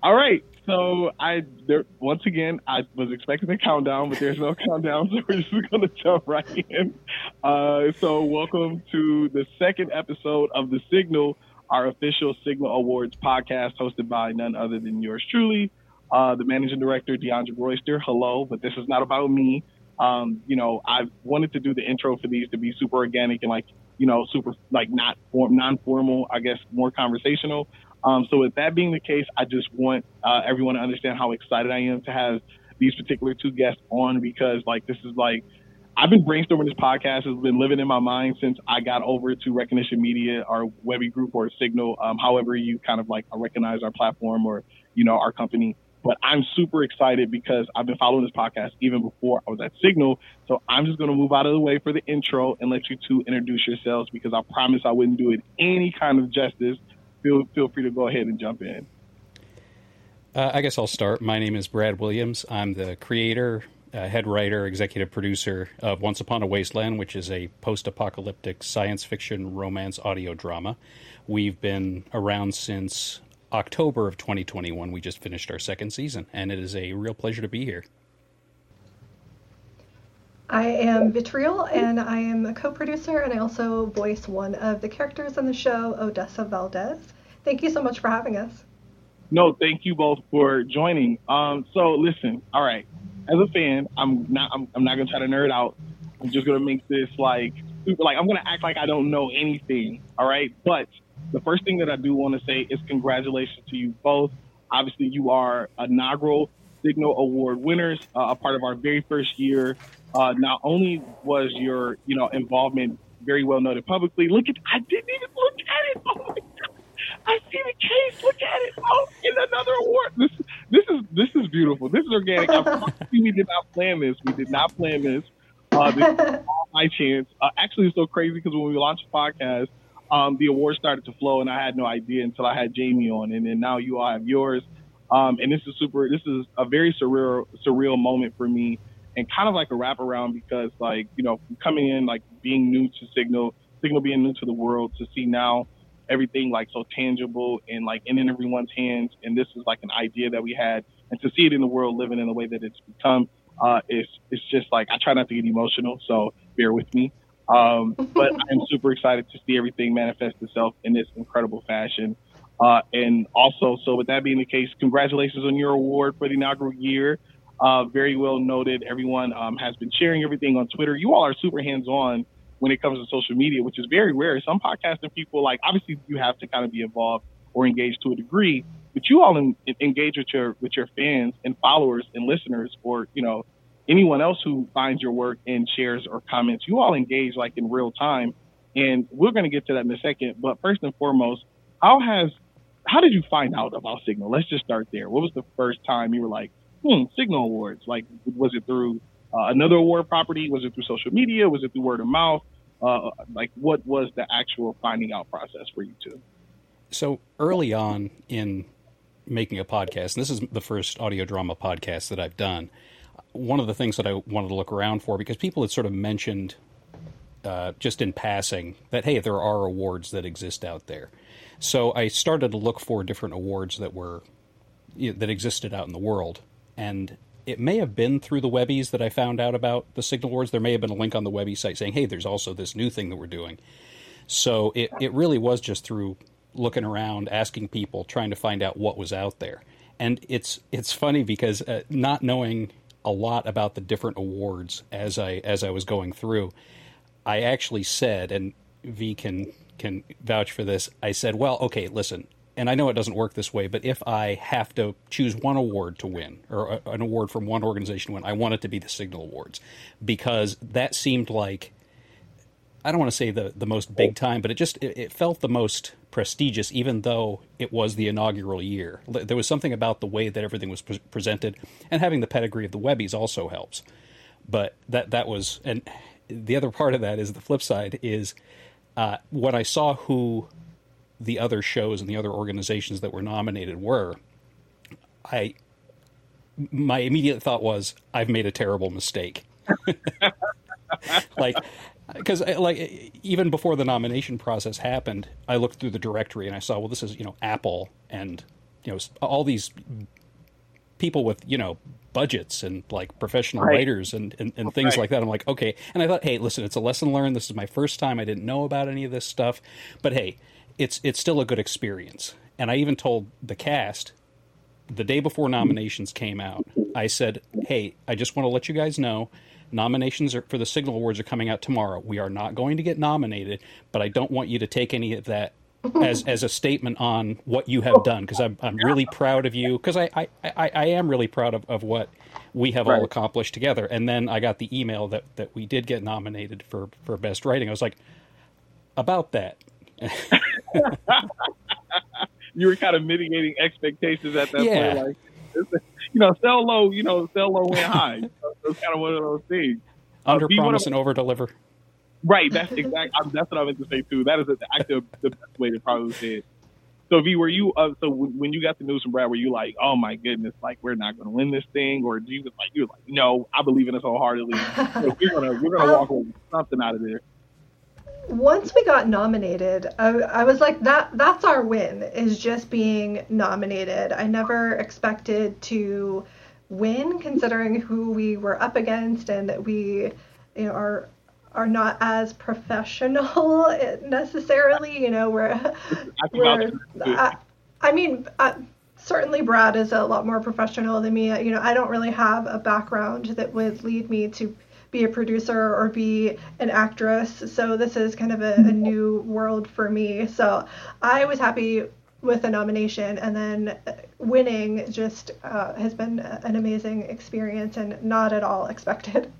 All right. So I there once again I was expecting a countdown, but there's no countdown, so we're just gonna jump right in. Uh, so welcome to the second episode of the Signal, our official Signal Awards podcast, hosted by none other than yours truly, uh, the managing director Deondric Royster. Hello, but this is not about me. Um, you know, I wanted to do the intro for these to be super organic and like you know super like not form non formal, I guess more conversational. Um, so with that being the case, I just want uh, everyone to understand how excited I am to have these particular two guests on because like this is like I've been brainstorming this podcast. It's been living in my mind since I got over to Recognition Media, our Webby group or Signal, um, however you kind of like recognize our platform or you know our company. But I'm super excited because I've been following this podcast even before I was at Signal. So I'm just going to move out of the way for the intro and let you two introduce yourselves because I promise I wouldn't do it any kind of justice feel feel free to go ahead and jump in. Uh, I guess I'll start. My name is Brad Williams. I'm the creator, uh, head writer, executive producer of Once Upon a Wasteland, which is a post-apocalyptic science fiction romance audio drama. We've been around since October of 2021. We just finished our second season, and it is a real pleasure to be here. I am Vitriol, and I am a co-producer, and I also voice one of the characters in the show, Odessa Valdez. Thank you so much for having us. No, thank you both for joining. Um, so listen, all right. As a fan, I'm not. I'm, I'm not gonna try to nerd out. I'm just gonna make this like super. Like I'm gonna act like I don't know anything. All right. But the first thing that I do want to say is congratulations to you both. Obviously, you are inaugural Signal Award winners, uh, a part of our very first year uh, not only was your you know involvement very well noted publicly. Look at I didn't even look at it. Oh my god! I see the case. Look at it. Oh, in another award. This this is this is beautiful. This is organic. we did not plan this. We did not plan this. Uh, this is my chance. Uh, actually, it's so crazy because when we launched the podcast, um, the awards started to flow, and I had no idea until I had Jamie on, and then now you all have yours. Um, and this is super. This is a very surreal surreal moment for me and kind of like a wraparound because like you know coming in like being new to Signal, Signal being new to the world to see now everything like so tangible and like in everyone's hands and this is like an idea that we had and to see it in the world living in the way that it's become uh it's it's just like I try not to get emotional so bear with me. Um but I'm super excited to see everything manifest itself in this incredible fashion. Uh and also so with that being the case congratulations on your award for the inaugural year uh, very well noted. Everyone um, has been sharing everything on Twitter. You all are super hands on when it comes to social media, which is very rare. Some podcasting people, like obviously, you have to kind of be involved or engaged to a degree, but you all in, engage with your with your fans and followers and listeners, or you know anyone else who finds your work and shares or comments. You all engage like in real time, and we're going to get to that in a second. But first and foremost, how has how did you find out about Signal? Let's just start there. What was the first time you were like, hmm, Signal Awards? Like, was it through uh, another award property? Was it through social media? Was it through word of mouth? Uh, like, what was the actual finding out process for you two? So early on in making a podcast, and this is the first audio drama podcast that I've done. One of the things that I wanted to look around for because people had sort of mentioned uh, just in passing that hey, there are awards that exist out there. So I started to look for different awards that were that existed out in the world, and it may have been through the Webbies that I found out about the Signal Awards. There may have been a link on the Webby site saying, hey, there's also this new thing that we're doing. So it, it really was just through looking around, asking people, trying to find out what was out there. And it's it's funny because uh, not knowing a lot about the different awards as I as I was going through, I actually said, and V can can vouch for this. I said, well, okay, listen, and I know it doesn't work this way, but if I have to choose one award to win, or an award from one organization to win, I want it to be the Signal Awards because that seemed like I don't want to say the the most big time, but it just it, it felt the most prestigious, even though it was the inaugural year. There was something about the way that everything was pre- presented, and having the pedigree of the Webbies also helps. But that that was, and the other part of that is the flip side is uh, when I saw who the other shows and the other organizations that were nominated were, I my immediate thought was I've made a terrible mistake. like because uh, like even before the nomination process happened, I looked through the directory and I saw well this is you know Apple and you know all these people with you know budgets and like professional Right. writers and, and, and things Right. like that. I'm like, okay. And I thought, hey, listen, it's a lesson learned. This is my first time. I didn't know about any of this stuff, but hey, it's it's still a good experience. And I even told the cast the day before nominations came out. I said, hey, I just want to let you guys know. Nominations are, for the Signal Awards are coming out tomorrow. We are not going to get nominated, but I don't want you to take any of that as as a statement on what you have done because I'm I'm really proud of you because I, I, I, I am really proud of, of what we have all accomplished together. And then I got the email that, that we did get nominated for, for best writing. I was like, about that. You were kind of mitigating expectations at that Yeah. point. Like, you know, sell low, you know, sell low, went high. You know, it's kind of one of those things. Uh, Under be one promise and over deliver. Right. That's exactly. That's what I meant to say too. That is the, actually the best way to probably say it. So, V, were you? Uh, so when when you got the news from Brad, were you like, "Oh my goodness, like we're not going to win this thing," or do you was like, you were like, "No, I believe in us wholeheartedly. So we're gonna we're gonna walk away with something out of there." Once we got nominated, I, I was like, that that's our win, is just being nominated. I never expected to win considering who we were up against and that we you know are are not as professional necessarily, you know, we're I we're vouch for it. I, I mean, uh, certainly Brad is a lot more professional than me. You know, I don't really have a background that would lead me to be a producer or be an actress. So this is kind of a, a new world for me. So I was happy with the nomination, and then uh, winning just uh, has been an amazing experience and not at all expected.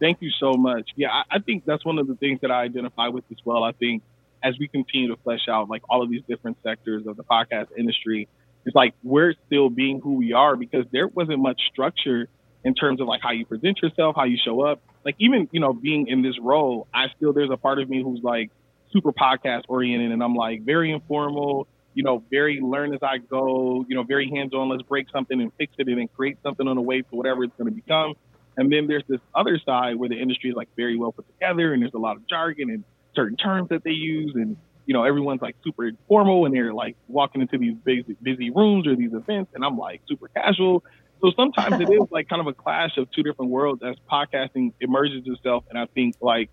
Thank you so much. Yeah, I, I think that's one of the things that I identify with as well. I think as we continue to flesh out like all of these different sectors of the podcast industry, it's like we're still being who we are because there wasn't much structure in terms of like how you present yourself, how you show up. Like even, you know, being in this role, I still there's a part of me who's like super podcast oriented and I'm like very informal, you know, very learn as I go, you know, very hands on, let's break something and fix it and then create something on the way to whatever it's to become. And then there's this other side where the industry is like very well put together and there's a lot of jargon and certain terms that they use and you know everyone's like super formal and they're like walking into these big busy rooms or these events and I'm like super casual. So sometimes it is like kind of a clash of two different worlds as podcasting emerges itself and I think like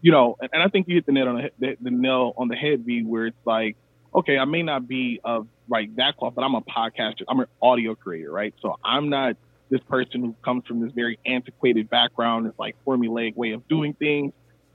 you know and, and I think you hit the net on the, the nail on the head V where it's like okay I may not be of like that cloth but I'm a podcaster I'm an audio creator right so I'm not this person who comes from this very antiquated background, this like formulaic way of doing things.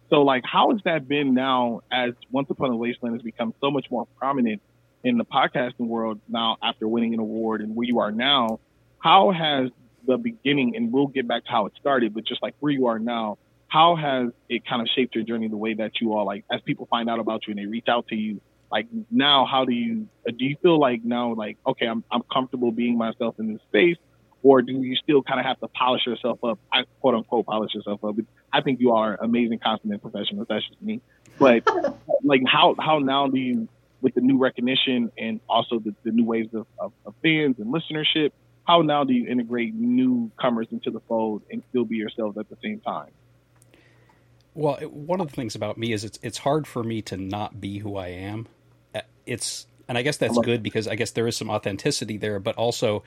So like, how has that been now as Once Upon a Wasteland has become so much more prominent in the podcasting world now after winning an award and where you are now? How has the beginning, and we'll get back to how it started, but just like where you are now, how has it kind of shaped your journey the way that you all like, as people find out about you and they reach out to you, like now, how do you, uh, do you feel like now, like, okay, I'm, I'm comfortable being myself in this space? or do you still kind of have to polish yourself up? I quote unquote polish yourself up. I think you are amazing, consummate professional. That's just me. But like, how how now do you, with the new recognition and also the, the new waves of, of, of fans and listenership, how now do you integrate newcomers into the fold and still be yourselves at the same time? Well, one of the things about me is it's it's hard for me to not be who I am. Uh, It's and I guess that's good because I guess there is some authenticity there, but also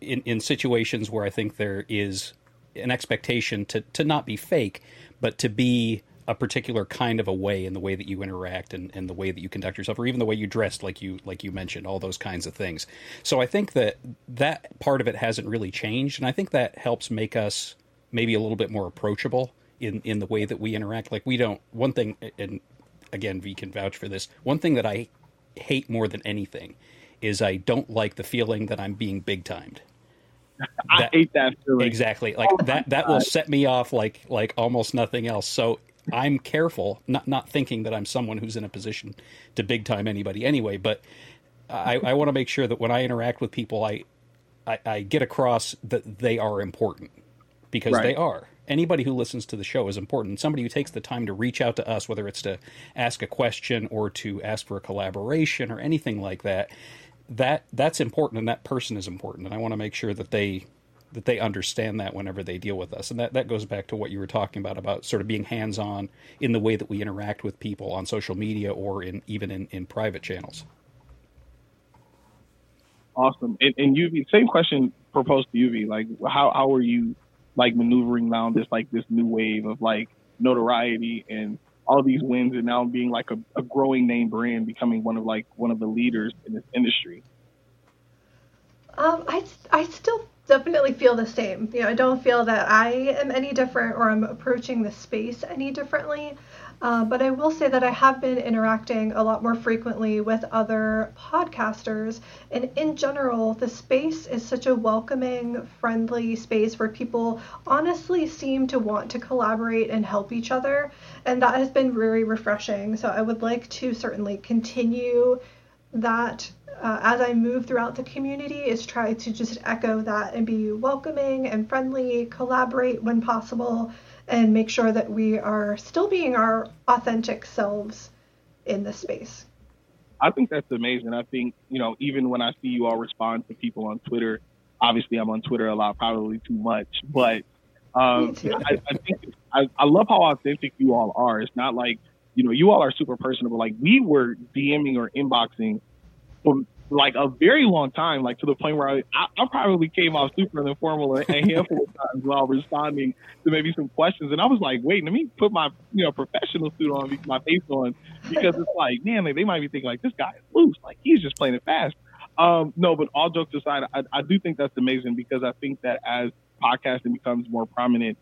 in in situations where I think there is an expectation to to not be fake, but to be a particular kind of a way in the way that you interact and, and the way that you conduct yourself or even the way you dress like you like you mentioned all those kinds of things. So i think that that part of it hasn't really changed and i think that helps make us maybe a little bit more approachable in in the way that we interact. Like we don't one thing and again v can vouch for this one thing that i hate more than anything is i don't like the feeling that i'm being big timed I That- hate that feeling. exactly. Like oh that that will set me off like like almost nothing else. So i'm careful not not thinking that i'm someone who's in a position to big time anybody anyway but i i want to make sure that when i interact with people i i, I get across that they are important because Right. they are anybody who listens to the show is important somebody who takes the time to reach out to us whether it's to ask a question or to ask for a collaboration or anything like that that that's important and that person is important and i want to make sure that they that they understand that whenever they deal with us and that, that goes back to what you were talking about about sort of being hands-on in the way that we interact with people on social media or in even in, in private channels Awesome. And, and UV, same question proposed to UV. Like, how how are you like maneuvering around this like this new wave of like notoriety and all these wins and now being like a, a growing name brand, becoming one of like one of the leaders in this industry? Um, I, I still definitely feel the same. You know, I don't feel that I am any different or I'm approaching the space any differently. Uh, but I will say that I have been interacting a lot more frequently with other podcasters. And in general, the space is such a welcoming, friendly space where people honestly seem to want to collaborate and help each other. And that has been very refreshing. So I would like to certainly continue that uh, as I move throughout the community is try to just echo that and be welcoming and friendly, collaborate when possible, and make sure that we are still being our authentic selves in this space. I think that's amazing. I think, you know, even when I see you all respond to people on Twitter, obviously I'm on Twitter a lot, probably too much, but um, I, I, think I, I love how authentic you all are. It's not like, you know, you all are super personable. Like we were DMing or inboxing for like a very long time, like to the point where I, I, I probably came off super informal a, a handful of times while responding to maybe some questions. And I was like, wait, let me put my, you know, professional suit on, my face on, because it's like, man, like, they might be thinking like, this guy is loose. Like he's just playing it fast. Um, no, but all jokes aside, I, I do think that's amazing because I think that as podcasting becomes more prominent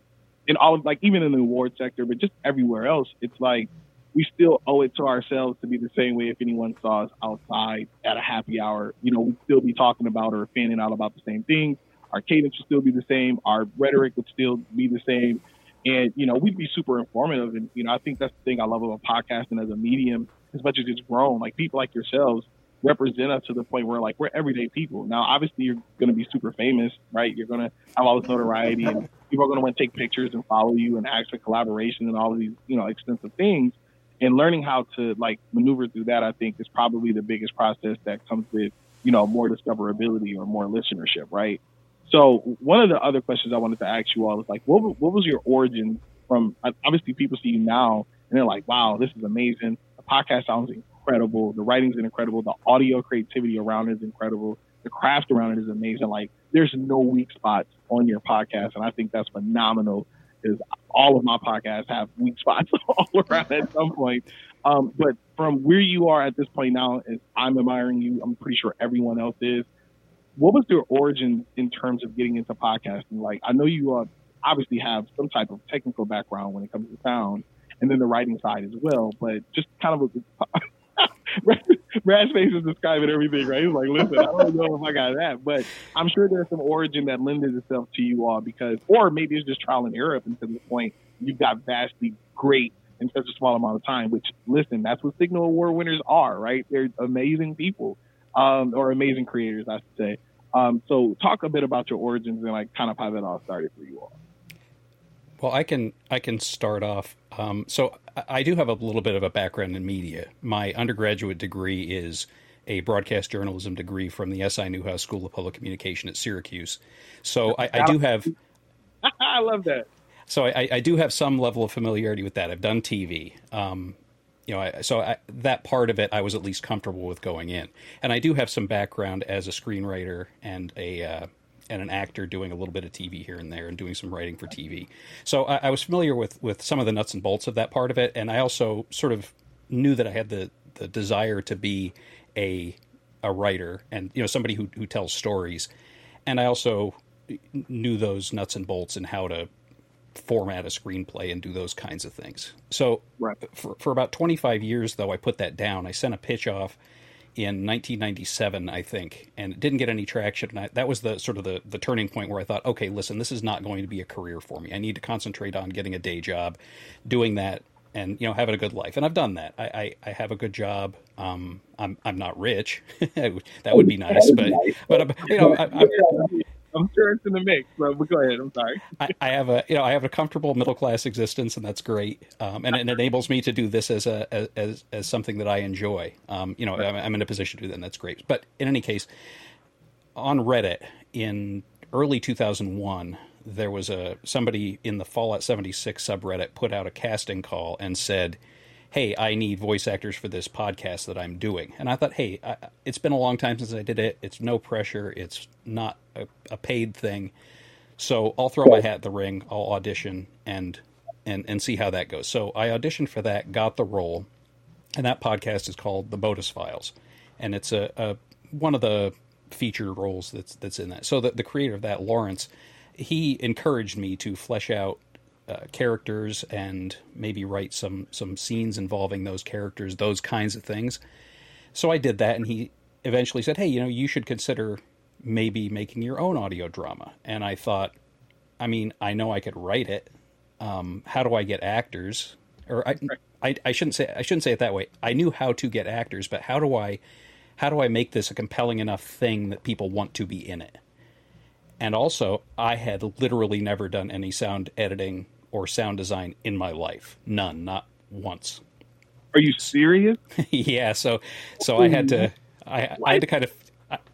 in all, like even in the award sector, but just everywhere else, it's like, we still owe it to ourselves to be the same way if anyone saw us outside at a happy hour. You know, we'd still be talking about or fanning out about the same things. Our cadence would still be the same. Our rhetoric would still be the same. And, you know, we'd be super informative. And, you know, I think that's the thing I love about podcasting as a medium, as much as it's grown. Like people like yourselves represent us to the point where like we're everyday people. Now, obviously you're to be super famous, right? You're to have all this notoriety and people are to want to take pictures and follow you and ask for collaboration and all of these, you know, extensive things and learning how to like maneuver through that, I think is probably the biggest process that comes with, you know, more discoverability or more listenership, right? So one of the other questions I wanted to ask you all is like, what, what was your origin from, obviously people see you now and they're like, wow, this is amazing. The podcast sounds incredible. The writing's incredible. The audio creativity around it is incredible. The craft around it is amazing. Like there's no weak spots on your podcast. And I think that's phenomenal because all of my podcasts have weak spots all around at some point. Um, but from where you are at this point now, is I'm admiring you. I'm pretty sure everyone else is. What was your origin in terms of getting into podcasting? Like, I know you uh, obviously have some type of technical background when it comes to sound, and then the writing side as well. But just kind of a Brad's face is describing everything, right? He's like, listen, I don't know if I got that, but I'm sure there's some origin that lends itself to you all because, or maybe it's just trial and error up until this point. You've got vastly great in such a small amount of time, which, listen, that's what Signal Award winners are, right? They're amazing people, um, or amazing creators, I should say. Um, so talk a bit about your origins and like kind of how that all started for you all. Well, I can I can start off. Um, so I do have a little bit of a background in media. My undergraduate degree is a broadcast journalism degree from the SI Newhouse School of Public Communication at Syracuse. So I, I do have. I love that. So I, I, do have some level of familiarity with that. I've done TV. Um, you know, I, so I, that part of it I was at least comfortable with going in, and I do have some background as a screenwriter and a uh, and an actor doing a little bit of TV here and there and doing some writing for TV. So I, I, was familiar with, with some of the nuts and bolts of that part of it, and I also sort of knew that I had the, the desire to be a a writer and you know somebody who who tells stories, and I also knew those nuts and bolts and how to format a screenplay and do those kinds of things. So right. for for about 25 years though I put that down. I sent a pitch off in 1997, I think, and it didn't get any traction. And I, that was the sort of the, the turning point where I thought, okay, listen, this is not going to be a career for me. I need to concentrate on getting a day job, doing that, and you know, having a good life. And I've done that. I, I, I have a good job. Um, I'm I'm not rich. that would be nice, but but you know, I, I'm sure it's in the mix, but go ahead. I'm sorry. I, I, have a you know I have a comfortable middle class existence, and that's great. Um, and it enables me to do this as a as as something that I enjoy. Um, you know, right. I'm, I'm, in a position to do that, and that's great. But in any case, on Reddit in early 2001, there was a somebody in the Fallout 76 subreddit put out a casting call and said, hey, I need voice actors for this podcast that I'm doing. And I thought, hey, I, it's been a long time since I did it. It's no pressure. It's not a, a paid thing. So I'll throw my hat in the ring. I'll audition and and and see how that goes. So I auditioned for that, got the role, and that podcast is called The Modus Files, and it's a, a one of the featured roles that's that's in that. So the, the creator of that, Lawrence, he encouraged me to flesh out uh, characters and maybe write some some scenes involving those characters, those kinds of things. So I did that, and he eventually said, "Hey, you know, you should consider maybe making your own audio drama." And I thought, I mean, I know I could write it. Um, how do I get actors? Or I, I, I shouldn't say I shouldn't say it that way. I knew how to get actors, but how do I, how do I make this a compelling enough thing that people want to be in it? And also, I had literally never done any sound editing or sound design in my life. None, not once. Are you serious? yeah. So, so I had to, I, I had to kind of,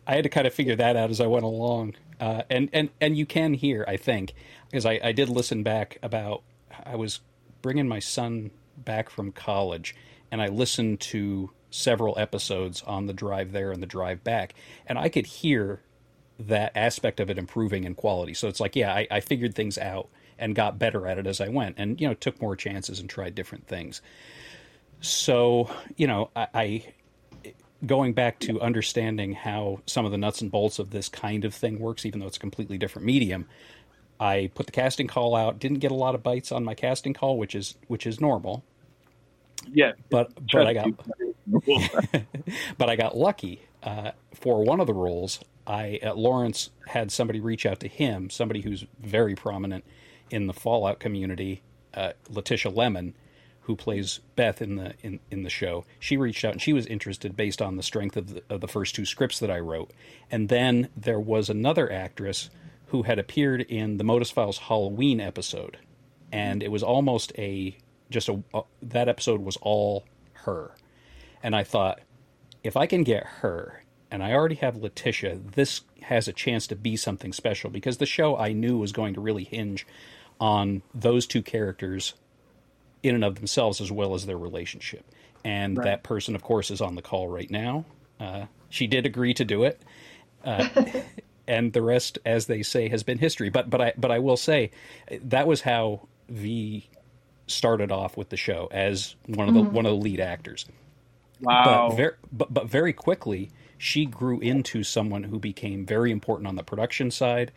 I had to kind of figure that out as I went along. Uh, and and and you can hear, I think, because I, I did listen back about. I was bringing my son back from college, and I listened to several episodes on the drive there and the drive back, and I could hear that aspect of it improving in quality. So it's like, yeah, I, I figured things out and got better at it as I went, and you know took more chances and tried different things. So you know, I, I going back to understanding how some of the nuts and bolts of this kind of thing works, even though it's a completely different medium. I put the casting call out. Didn't get a lot of bites on my casting call, which is which is normal. Yeah, but but I got but I got lucky uh, for one of the roles. I uh, Lawrence had somebody reach out to him, somebody who's very prominent in the Fallout community, uh, Letitia Lemon, who plays Beth in the in, in the show, she reached out and she was interested based on the strength of the, of the first two scripts that I wrote. And then there was another actress who had appeared in the Modus Files Halloween episode, and it was almost a just a, that episode was all her. And I thought, if I can get her, and I already have Letitia, this has a chance to be something special because the show I knew was going to really hinge on those two characters in and of themselves as well as their relationship. And right. that person, of course, is on the call right now. Uh, she did agree to do it. Uh, and the rest, as they say, has been history. But but I but I will say that was how V started off with the show as one of the mm-hmm. one of the lead actors. Wow! But, ver- but but very quickly she grew into someone who became very important on the production side,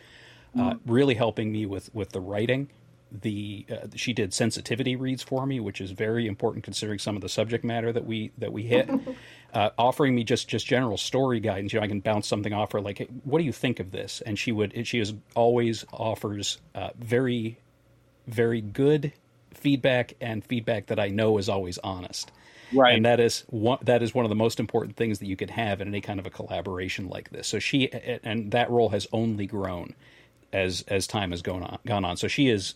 uh, mm. really helping me with with the writing. The uh, she did sensitivity reads for me, which is very important considering some of the subject matter that we that we hit. uh, offering me just just general story guidance. You know, I can bounce something off her like, hey, "What do you think of this?" And she would. She is always offers uh, very, very good feedback and feedback that I know is always honest. Right. And that is one that is one of the most important things that you could have in any kind of a collaboration like this. So she and that role has only grown as as time has gone on. Gone on. So she is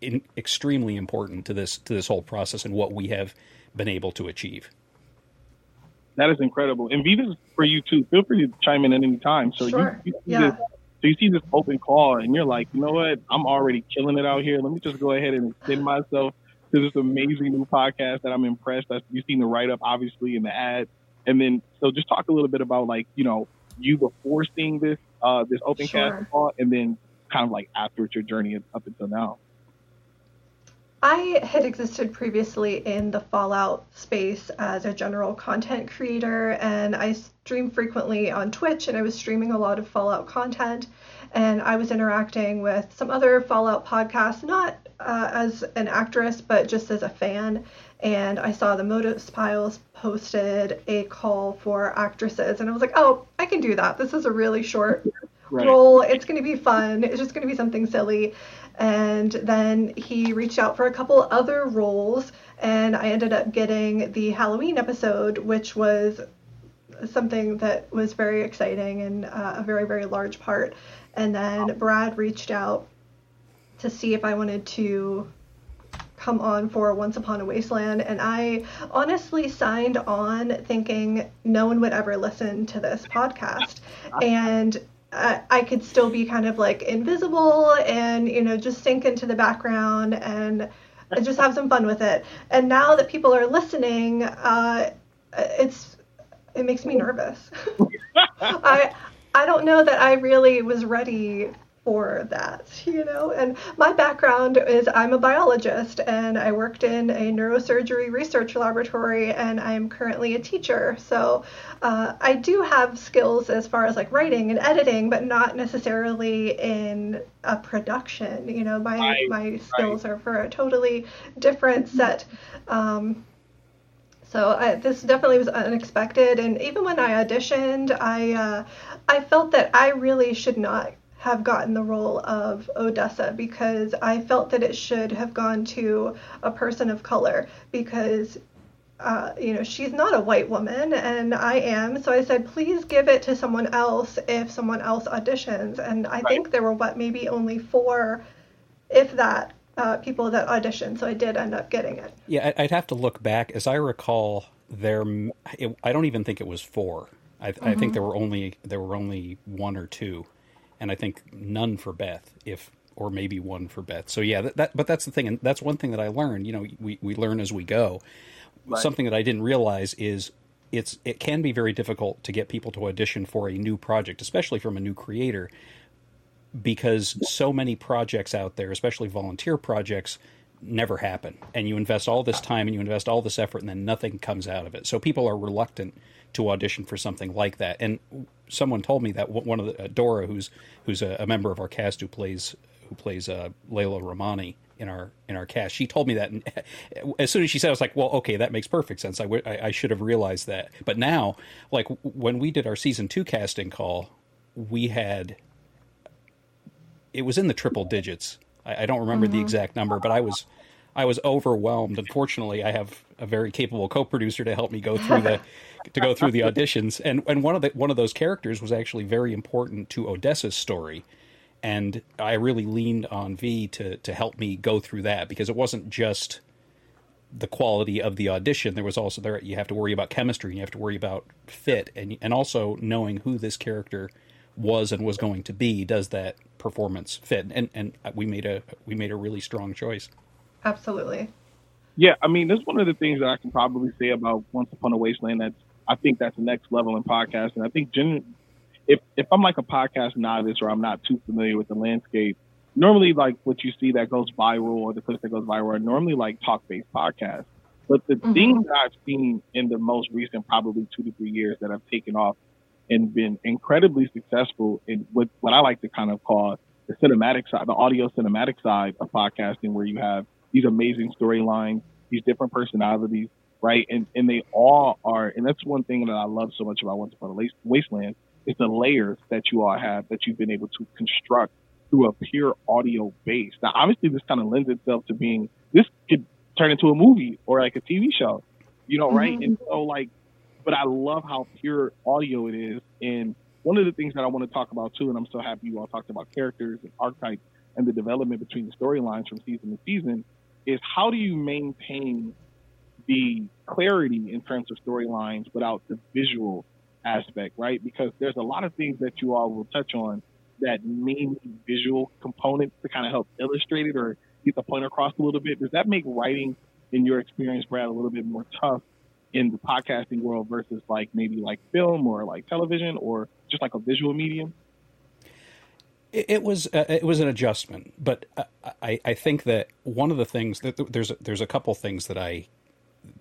in, extremely important to this to this whole process and what we have been able to achieve. That is incredible. And Viva's for you too. Feel free to chime in at any time. So sure. you, you yeah. This, so you see this open call and you're like, you know what? I'm already killing it out here. Let me just go ahead and extend myself to this amazing new podcast that I'm impressed. You've seen the write up, obviously, in the ad. And then, so just talk a little bit about like, you know, you before seeing this, uh, this open sure. cast call and then kind of like after your journey up until now? I had existed previously in the Fallout space as a general content creator, and I stream frequently on Twitch, and I was streaming a lot of Fallout content. And I was interacting with some other Fallout podcasts, not uh, as an actress, but just as a fan. And I saw the Modus Files posted a call for actresses, and I was like, oh, I can do that. This is a really short right. role. It's going to be fun. It's just going to be something silly. And then he reached out for a couple other roles, and I ended up getting the Halloween episode, which was something that was very exciting and uh, a very, very large part. And then Brad reached out to see if I wanted to come on for Once Upon a Wasteland, and I honestly signed on thinking no one would ever listen to this podcast. And I, could still be kind of like invisible and you know just sink into the background and just have some fun with it. And now that people are listening, uh, it's it makes me nervous. I I don't know that I really was ready for that, you know. And my background is I'm a biologist and I worked in a neurosurgery research laboratory and I'm currently a teacher. So uh, I do have skills as far as like writing and editing, but not necessarily in a production. You know, my right, my skills right. are for a totally different set. Um, so I, this definitely was unexpected, and even when I auditioned, I uh, I felt that I really should not have gotten the role of Odessa because I felt that it should have gone to a person of color because uh, you know she's not a white woman and I am so I said please give it to someone else if someone else auditions and I right. think there were what maybe only four if that uh, people that auditioned so I did end up getting it yeah I'd have to look back as I recall there I don't even think it was four I, mm-hmm. I think mm-hmm. there were only there were only one or two and I think none for Beth, if or maybe one for Beth. So yeah, that, that but that's the thing, and that's one thing that I learned. You know, we we learn as we go. Right. Something that I didn't realize is it's it can be very difficult to get people to audition for a new project, especially from a new creator, because so many projects out there, especially volunteer projects, never happen. And you invest all this time and you invest all this effort, and then nothing comes out of it. So people are reluctant to audition for something like that. And someone told me that one of the uh, Dora, who's who's a, a, member of our cast who plays who plays uh, Layla Romani in our in our cast, she told me that. And as soon as she said, it, I was like, "Well, okay, that makes perfect sense. I, w- I, I should have realized that." But now, like when we did our season two casting call, we had it was in the triple digits. I, I don't remember mm-hmm. the exact number, but I was I was overwhelmed. Unfortunately, I have a very capable co-producer to help me go through the to go through the auditions. And and one of the one of those characters was actually very important to Odessa's story. And I really leaned on V to to help me go through that because it wasn't just the quality of the audition. There was also there you have to worry about chemistry and you have to worry about fit and and also knowing who this character was and was going to be. Does that performance fit? And and we made a we made a really strong choice. Absolutely. Yeah, I mean, that's one of the things that I can probably say about Once Upon a Wasteland. That's I think that's the next level in podcasting. I think gen- if if I'm like a podcast novice or I'm not too familiar with the landscape, normally like what you see that goes viral or the clips that goes viral are normally like talk based podcasts. But the mm-hmm. things that I've seen in the most recent probably two to three years that have taken off and been incredibly successful in what what I like to kind of call the cinematic side, the audio cinematic side of podcasting, where you have these amazing storylines, these different personalities, right? And and they all are, and that's one thing that I love so much about Once Upon a Wasteland is the layers that you all have that you've been able to construct through a pure audio base. Now, obviously, this kind of lends itself to being this could turn into a movie or like a TV show, you know, right? Mm-hmm. And so, like, but I love how pure audio it is. And one of the things that I want to talk about too, and I'm so happy you all talked about characters and archetypes and the development between the storylines from season to season is how do you maintain the clarity in terms of storylines without the visual aspect, right? Because there's a lot of things that you all will touch on that main visual components to kind of help illustrate it or get the point across a little bit. Does that make writing, in your experience, Brad, a little bit more tough in the podcasting world versus like maybe like film or like television or just like a visual medium? It, was uh, it was an adjustment, but I, I think that one of the things that there's there's a couple things that I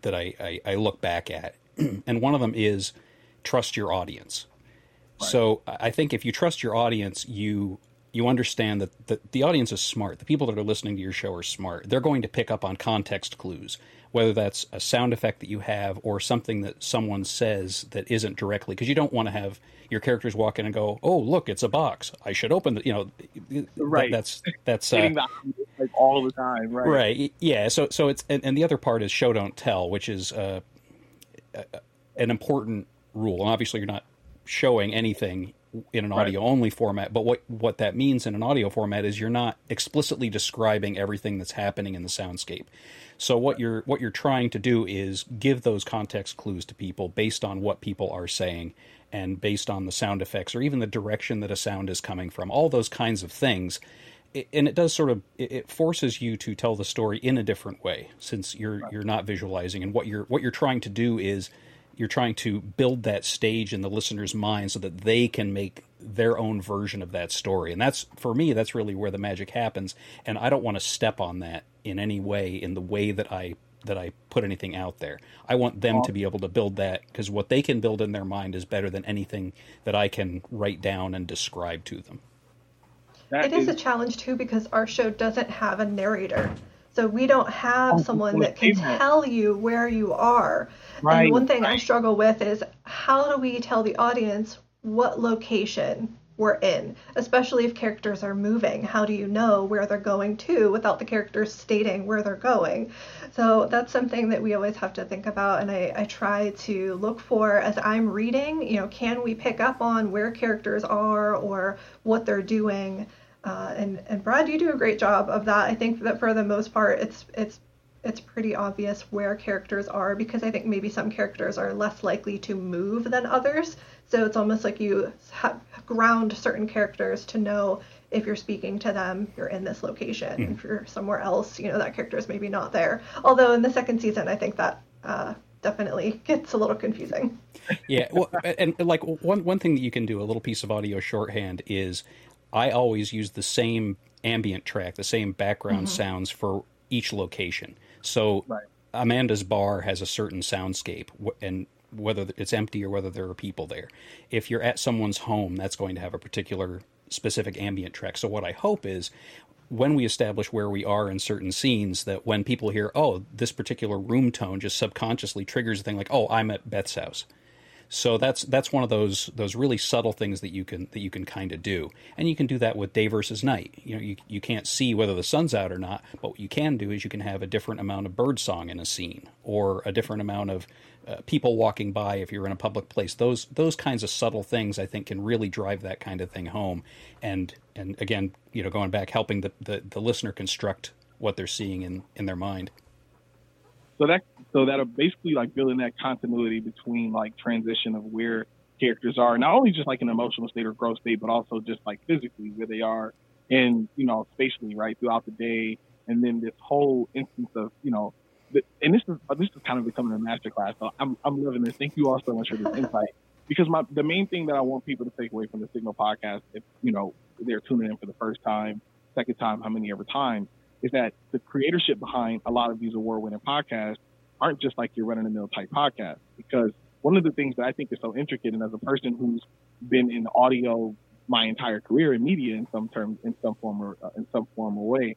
that I, I, I look back at, mm-hmm. and one of them is trust your audience. Right. So I think if you trust your audience, you you understand that the, the audience is smart. The people that are listening to your show are smart. They're going to pick up on context clues whether that's a sound effect that you have or something that someone says that isn't directly because you don't want to have your characters walk in and go, "Oh, look, it's a box. I should open the." You know, right? that's that's uh, like all the time, right? Right. Yeah. So so it's and, and the other part is show don't tell, which is uh, an important rule. And obviously, you're not showing anything in an audio only format. But what what that means in an audio format is you're not explicitly describing everything that's happening in the soundscape. So what you're what you're trying to do is give those context clues to people based on what people are saying and based on the sound effects or even the direction that a sound is coming from. All those kinds of things. and it does sort of it forces you to tell the story in a different way since you're right. you're not visualizing and what you're what you're trying to do is you're trying to build that stage in the listener's mind so that they can make their own version of that story and that's for me that's really where the magic happens and I don't want to step on that in any way in the way that I that I put anything out there. I want them to be able to build that because what they can build in their mind is better than anything that I can write down and describe to them. That it is, is a challenge too because our show doesn't have a narrator. So we don't have oh, someone that can tell you where you are. Right, and one thing. I struggle with is how do we tell the audience what location we're in, especially if characters are moving. How do you know where they're going to without the characters stating where they're going? So that's something that we always have to think about, and I, I try to look for as I'm reading, you know, can we pick up on where characters are or what they're doing? Uh, and and Brad, you do a great job of that. I think that for the most part, it's it's it's pretty obvious where characters are because I think maybe some characters are less likely to move than others. So it's almost like you ground certain characters to know if you're speaking to them, you're in this location. Mm. If you're somewhere else, you know that character is maybe not there. Although in the second season, I think that uh, definitely gets a little confusing. Yeah, well, and like one one thing that you can do, a little piece of audio shorthand is I always use the same ambient track, the same background mm-hmm. sounds for each location. So right. Amanda's bar has a certain soundscape, and whether it's empty or whether there are people there. If you're at someone's home, that's going to have a particular specific ambient track. So what I hope is when we establish where we are in certain scenes that when people hear oh this particular room tone just subconsciously triggers a thing like oh i'm at beth's house so that's that's one of those those really subtle things that you can that you can kind of do, and you can do that with day versus night. You know, you you can't see whether the sun's out or not, but what you can do is you can have a different amount of bird song in a scene, or a different amount of uh, people walking by if you're in a public place. Those those kinds of subtle things I think can really drive that kind of thing home, and and again, you know, going back, helping the the, the listener construct what they're seeing in in their mind. So that so that'll basically like building that continuity between like transition of where characters are, not only just like an emotional state or growth state, but also just like physically where they are and you know spatially right throughout the day, and then this whole instance of you know, the, and this is this is kind of becoming a master class. So I'm I'm loving this. Thank you all so much for this insight. Because my the main thing that I want people to take away from the Signal podcast, if you know they're tuning in for the first time, second time, how many ever times, is that the creatorship behind a lot of these award-winning podcasts aren't just like your run-of-the-mill type podcast. Because one of the things that I think is so intricate, and as a person who's been in audio my entire career in media in some terms, in some form or uh, in some form or way,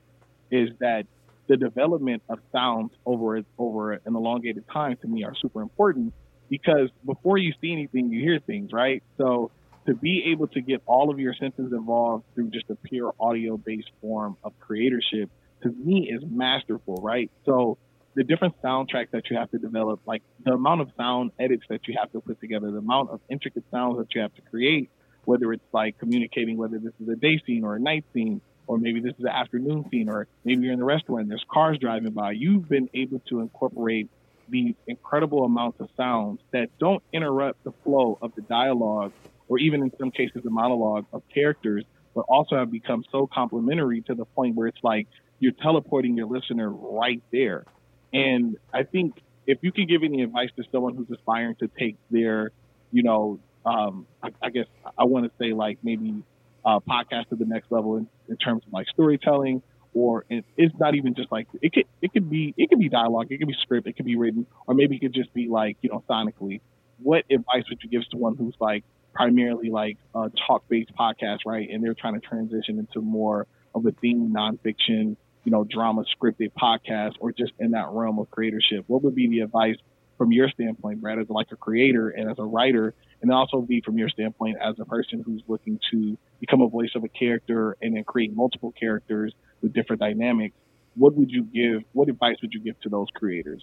is that the development of sounds over over an elongated time to me are super important because before you see anything, you hear things, right? So to be able to get all of your senses involved through just a pure audio based form of creatorship to me is masterful, right? So the different soundtracks that you have to develop, like the amount of sound edits that you have to put together, the amount of intricate sounds that you have to create, whether it's like communicating whether this is a day scene or a night scene, or maybe this is an afternoon scene, or maybe you're in the restaurant, and there's cars driving by. You've been able to incorporate these incredible amounts of sounds that don't interrupt the flow of the dialogue, or even in some cases the monologue of characters, but also have become so complementary to the point where it's like you're teleporting your listener right there. And I think if you could give any advice to someone who's aspiring to take their, you know, um, I, I, guess I want to say like maybe uh, podcast to the next level in, in terms of like storytelling, or it, it's not even just like it could it could be it could be dialogue, it could be script, it could be written, or maybe it could just be like you know sonically. What advice would you give to someone who's like primarily like a talk based podcast, right? And they're trying to transition into more of a theme nonfiction you know, drama scripted podcast or just in that realm of creatorship? What would be the advice from your standpoint, Brad, as like a creator and as a writer, and also be from your standpoint as a person who's looking to become a voice of a character and then create multiple characters with different dynamics? What would you give? What advice would you give to those creators?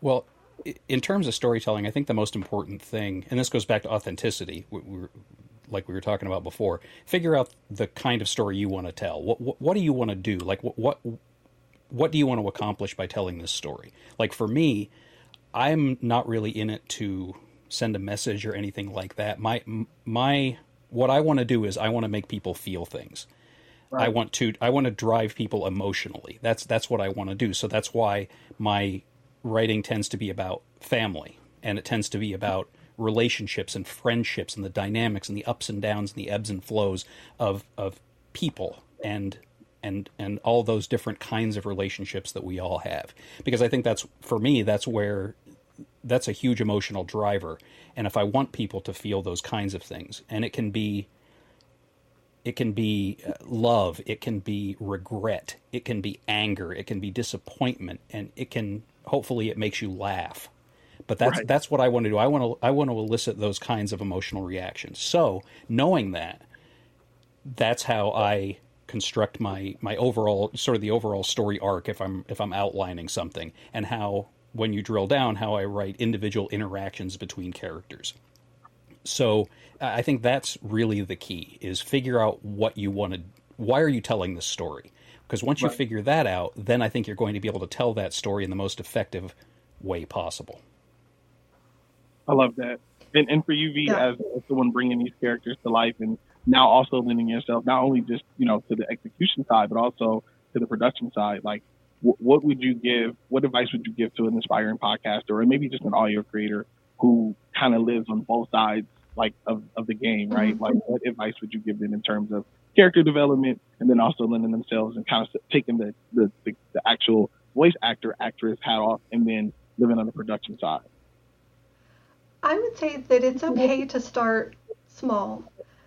Well, in terms of storytelling, I think the most important thing, and this goes back to authenticity. Like we were talking about before. Figure out the kind of story you want to tell. What what, what do you want to do? Like what, what what do you want to accomplish by telling this story? Like for me, I'm not really in it to send a message or anything like that. My my what I want to do is I want to make people feel things. Right. I want to I want to drive people emotionally. That's that's what I want to do. So that's why my writing tends to be about family and it tends to be about relationships and friendships and the dynamics and the ups and downs and the ebbs and flows of of people and and and all those different kinds of relationships that we all have. Because i think that's for me that's where that's a huge emotional driver. And if i want people to feel those kinds of things and it can be it can be uh, love it can be regret it can be anger it can be disappointment and it can hopefully it makes you laugh but that's right. that's what I want to do. I want to I want to elicit those kinds of emotional reactions. So knowing that, that's how I construct my my overall sort of the overall story arc if I'm if I'm outlining something, and how when you drill down, how I write individual interactions between characters. So I think that's really the key: is figure out what you want to. Why are you telling this story? Because once you right. figure that out, then I think you're going to be able to tell that story in the most effective way possible. I love that. And, and for you, V, yeah. as, as someone bringing these characters to life and now also lending yourself not only just, you know, to the execution side, but also to the production side, like w- what would you give, what advice would you give to an aspiring podcaster or maybe just an audio creator who kind of lives on both sides, like of, of the game, right? Mm-hmm. Like what advice would you give them in terms of character development and then also lending themselves and kind of taking the, the, the, the actual voice actor, actress hat off and then living on the production side? I would say that it's okay to start small.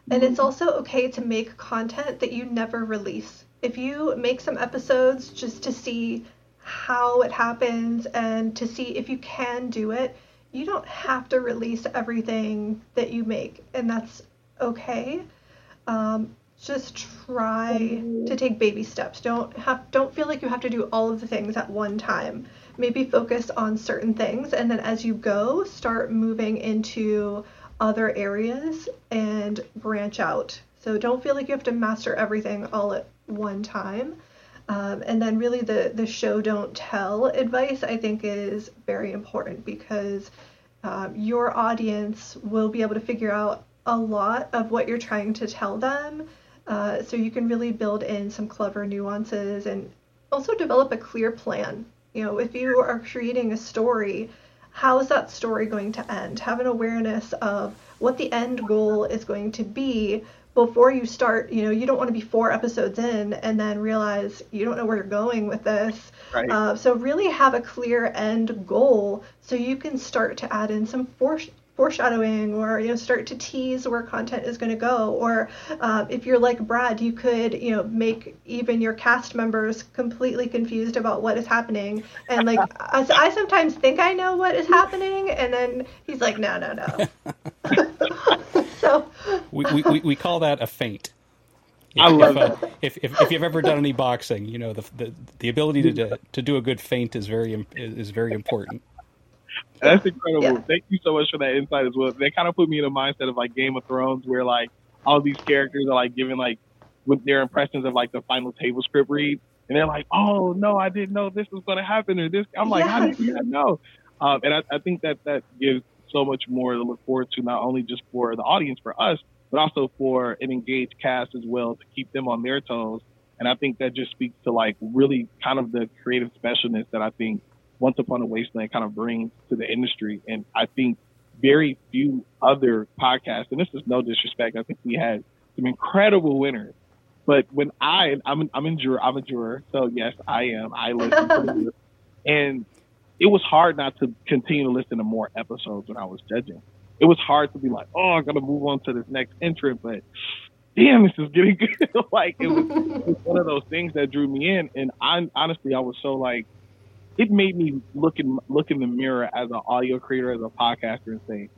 And it's also okay to make content that you never release. If you make some episodes just to see how it happens and to see if you can do it, you don't have to release everything that you make, and that's okay. Um, just try to take baby steps. Don't have don't feel like you have to do all of the things at one time maybe focus on certain things and then as you go start moving into other areas and branch out. So don't feel like you have to master everything all at one time. Um, and then really the the show don't tell advice i think is very important because um, your audience will be able to figure out a lot of what you're trying to tell them. Uh, so you can really build in some clever nuances and also develop a clear plan you know, if you are creating a story, how is that story going to end? Have an awareness of what the end goal is going to be before you start. You know, you don't want to be four episodes in and then realize you don't know where you're going with this. Right. Uh, so really have a clear end goal so you can start to add in some force foreshadowing or you know start to tease where content is going to go. Or uh, if you're like brad you could you know make even your cast members completely confused about what is happening. And like I, I sometimes think i know what is happening and then he's like no no no. So we, we, we call that a feint. If, I love if, uh, if, if, if, you've ever done any boxing, you know the the, the ability to to do a good feint is very is very important. That's incredible. Yeah. Thank you so much for that insight as well. That kind of put me in a mindset of like Game of Thrones, where like all these characters are like giving like with their impressions of like the final table script read, and they're like, "Oh no, I didn't know this was going to happen," or this. I'm like, yes. "How did you not know?" Um, and I, I think that that gives so much more to look forward to, not only just for the audience, for us, but also for an engaged cast as well to keep them on their toes. And I think that just speaks to like really kind of the creative specialness that I think once Upon a Wasteland kind of brings to the industry. And I think very few other podcasts, and this is no disrespect, I think we had some incredible winners. But when I, I'm, I'm in juror, I'm a juror, so yes, I am. I listen to and it was hard not to continue to listen to more episodes when I was judging. It was hard to be like, oh, I'm gonna move on to this next entrant, but damn, this is getting good. like it was, it was, one of those things that drew me in, and I honestly I was so like it made me look in look in the mirror as an audio creator, as a podcaster, and say,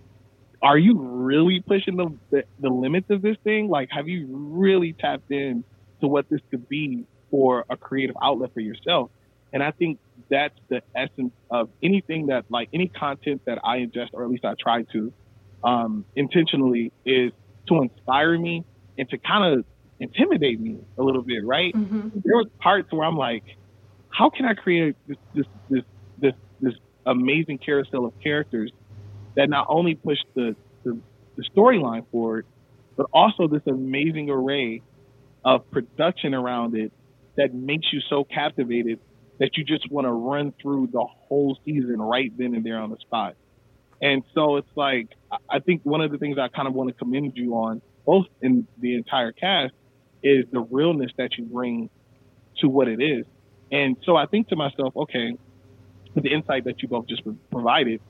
"Are you really pushing the, the, the limits of this thing? Like, have you really tapped in to what this could be for a creative outlet for yourself?" And I think that's the essence of anything that, like, any content that I ingest, or at least I try to, um, intentionally, is to inspire me and to kind of intimidate me a little bit, right? Mm-hmm. There was parts where I'm like, how can I create this this this this, this amazing carousel of characters that not only push the the, the storyline forward, but also this amazing array of production around it that makes you so captivated that you just want to run through the whole season right then and there on the spot. And so it's like, I think one of the things I kind of want to commend you on, both in the entire cast, is the realness that you bring to what it is. And so I think to myself, okay, with the insight that you both just provided,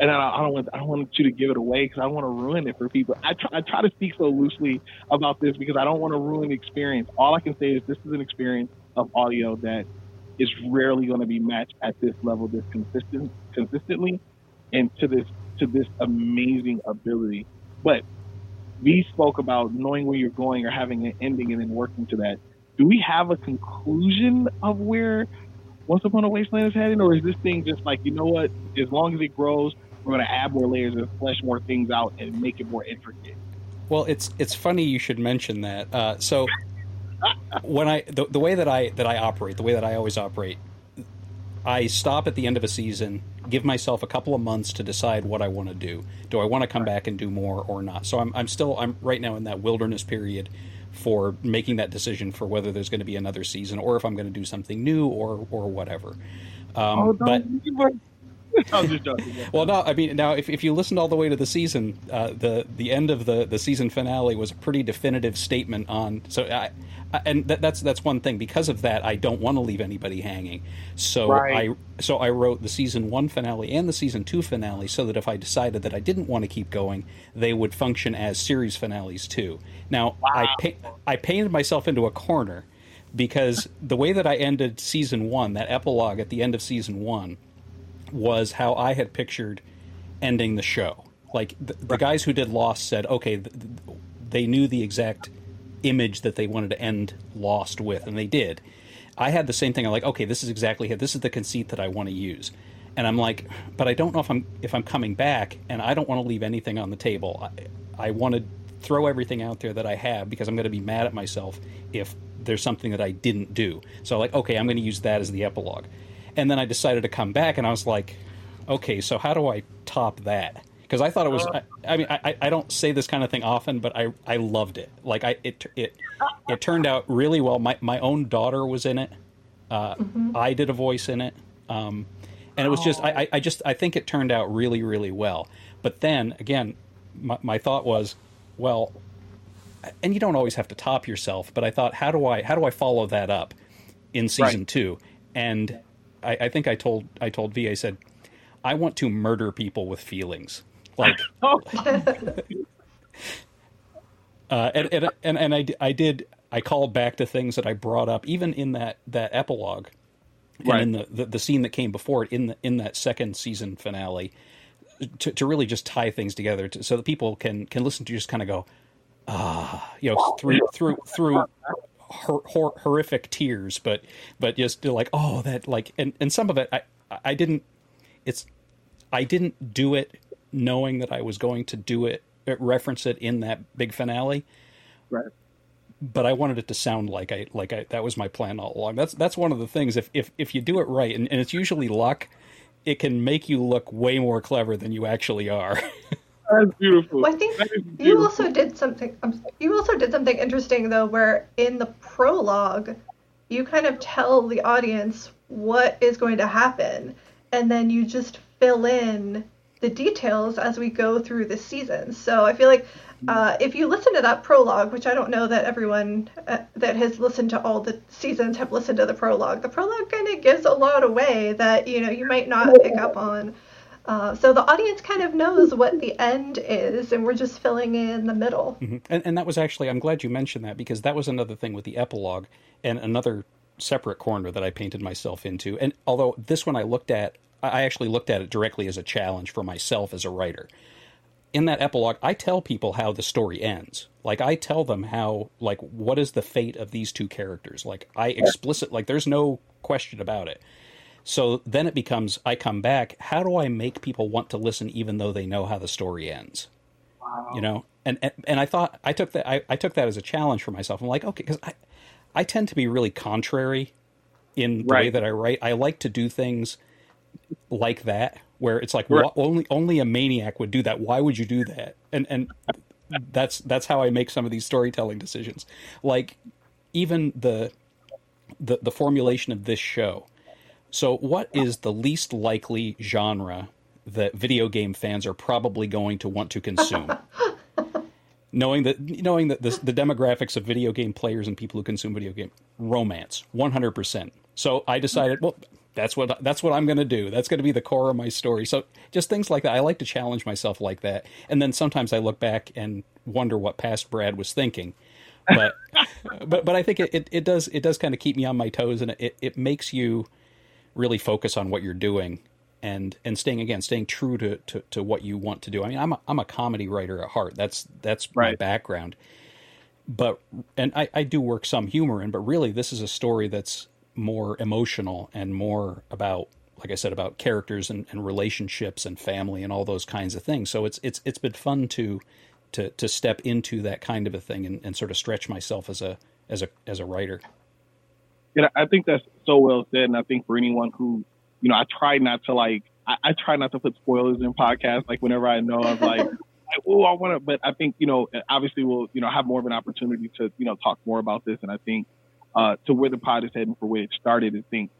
and I, I don't want I don't want you to give it away because I want to ruin it for people. I try, I try to speak so loosely about this because I don't want to ruin the experience. All I can say is this is an experience of audio that is rarely going to be matched at this level, this consistent consistently, and to this to this amazing ability. But we spoke about knowing where you're going or having an ending and then working to that. Do we have a conclusion of where Once Upon a Wasteland is heading, or is this thing just like you know what? As long as it grows, we're going to add more layers and flesh more things out and make it more intricate. Well, it's it's funny you should mention that. Uh, so when I the, the way that I that I operate, the way that I always operate, I stop at the end of a season, give myself a couple of months to decide what I want to do. Do I want to come back and do more or not? So I'm I'm still I'm right now in that wilderness period for making that decision for whether there's going to be another season or if I'm going to do something new or or whatever. Um, oh, but well, no, I mean, now if, if you listened all the way to the season, uh, the the end of the, the season finale was a pretty definitive statement on. So I, and that, that's that's one thing. Because of that, I don't want to leave anybody hanging. So right. I so I wrote the season one finale and the season two finale, so that if I decided that I didn't want to keep going, they would function as series finales too. Now wow. I pa- I painted myself into a corner because the way that I ended season one, that epilogue at the end of season one, was how I had pictured ending the show. Like the, the guys who did Lost said, okay, they knew the exact image that they wanted to end Lost with, and they did. I had the same thing. I'm like, okay, this is exactly it. This is the conceit that I want to use, and I'm like, but I don't know if I'm if I'm coming back, and I don't want to leave anything on the table. I, I want to throw everything out there that I have because I'm going to be mad at myself if there's something that I didn't do. So like, okay, I'm going to use that as the epilogue, and then I decided to come back, and I was like, okay, so how do I top that? because I thought it was. I, I mean, I, I don't say this kind of thing often, but I I loved it. Like I it it it turned out really well. My my own daughter was in it. Uh, mm-hmm. I did a voice in it, um, and it was just I, I just I think it turned out really really well. But then again, my, my thought was, well, and you don't always have to top yourself. But I thought, how do I how do I follow that up in season right. two? And I, I think I told I told V I said I want to murder people with feelings. Like, uh, and, and and and I I did I called back to things that I brought up even in that that epilogue, and right. in the, the, the scene that came before it in the in that second season finale, to to really just tie things together to, so that people can can listen to just kind of go, ah, you know, through through through. Hor- hor- horrific tears, but but just like oh that like and and some of it I I didn't it's I didn't do it knowing that I was going to do it, reference it in that big finale. Right. But I wanted it to sound like I like I that was my plan all along. That's that's one of the things. If if if you do it right, and, and it's usually luck, it can make you look way more clever than you actually are. That's beautiful. Well, I think you also did something. Um, you also did something interesting though, where in the prologue, you kind of tell the audience what is going to happen, and then you just fill in the details as we go through the season. So I feel like uh, if you listen to that prologue, which I don't know that everyone uh, that has listened to all the seasons have listened to the prologue, the prologue kind of gives a lot away that you know you might not pick up on. Uh, so the audience kind of knows what the end is, and we're just filling in the middle. Mm-hmm. And, and that was actually, I'm glad you mentioned that because that was another thing with the epilogue and another separate corner that I painted myself into. And although this one I looked at I actually looked at it directly as a challenge for myself as a writer. In that epilogue, I tell people how the story ends. Like I tell them how, like, what is the fate of these two characters? Like I explicit, like, there's no question about it. So then it becomes, I come back. How do I make people want to listen, even though they know how the story ends? Wow. You know, and, and and I thought I took that I, I took that as a challenge for myself. I'm like, okay, because I I tend to be really contrary in the right. way that I write. I like to do things like that where it's like right. well, only only a maniac would do that why would you do that and and that's that's how I make some of these storytelling decisions. Like even the the the formulation of this show. So, what is the least likely genre that video game fans are probably going to want to consume? knowing that knowing that the, the demographics of video game players and people who consume video game romance, one hundred percent. So I decided, well, that's what that's what I'm going to do. That's going to be the core of my story. So just things like that. I like to challenge myself like that, and then sometimes I look back and wonder what past Brad was thinking. But but but I think it, it, it, does it does kind of keep me on my toes, and it it makes you really focus on what you're doing and and staying again staying true to, to, to what you want to do. I mean, I'm a, I'm a comedy writer at heart. That's that's right. my background. But and I, I do work some humor in, but really this is a story that's more emotional and more about like I said about characters and, and relationships and family and all those kinds of things. So it's it's it's been fun to to to step into that kind of a thing and, and sort of stretch myself as a as a as a writer. Yeah, I think that's so well said, and I think for anyone who, you know, I try not to like, I, I try not to put spoilers in podcasts. Like whenever I know I'm like, oh, I want to, but I think you know, obviously we'll you know have more of an opportunity to you know talk more about this, and I think uh, to where the pod is heading for where it started. I think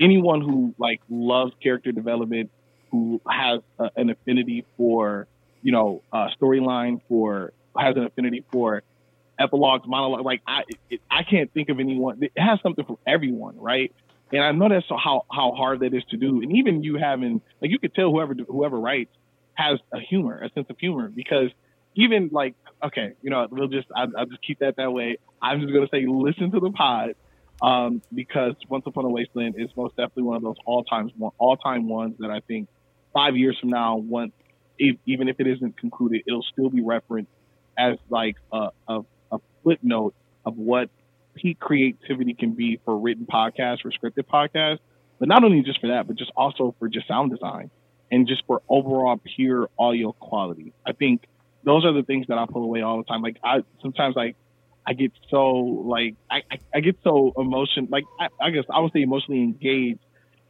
anyone who like loves character development, who has uh, an affinity for you know uh, storyline, for has an affinity for epilogues, monologue. Like I, it, I can't think of anyone. It has something for everyone, right? And I know that's how how hard that is to do. And even you having like you could tell whoever whoever writes has a humor, a sense of humor, because even like okay, you know, we'll just I, will just keep that that way. I'm just gonna say listen to the pod um, because Once Upon a Wasteland is most definitely one of those all times all time ones that I think five years from now, once if, even if it isn't concluded, it'll still be referenced as like a, a footnote of what peak creativity can be for written podcasts, for scripted podcasts, but not only just for that, but just also for just sound design and just for overall pure audio quality. I think those are the things that I pull away all the time. Like I sometimes like I get so like I, I, I get so emotion like I, I, guess I would say emotionally engaged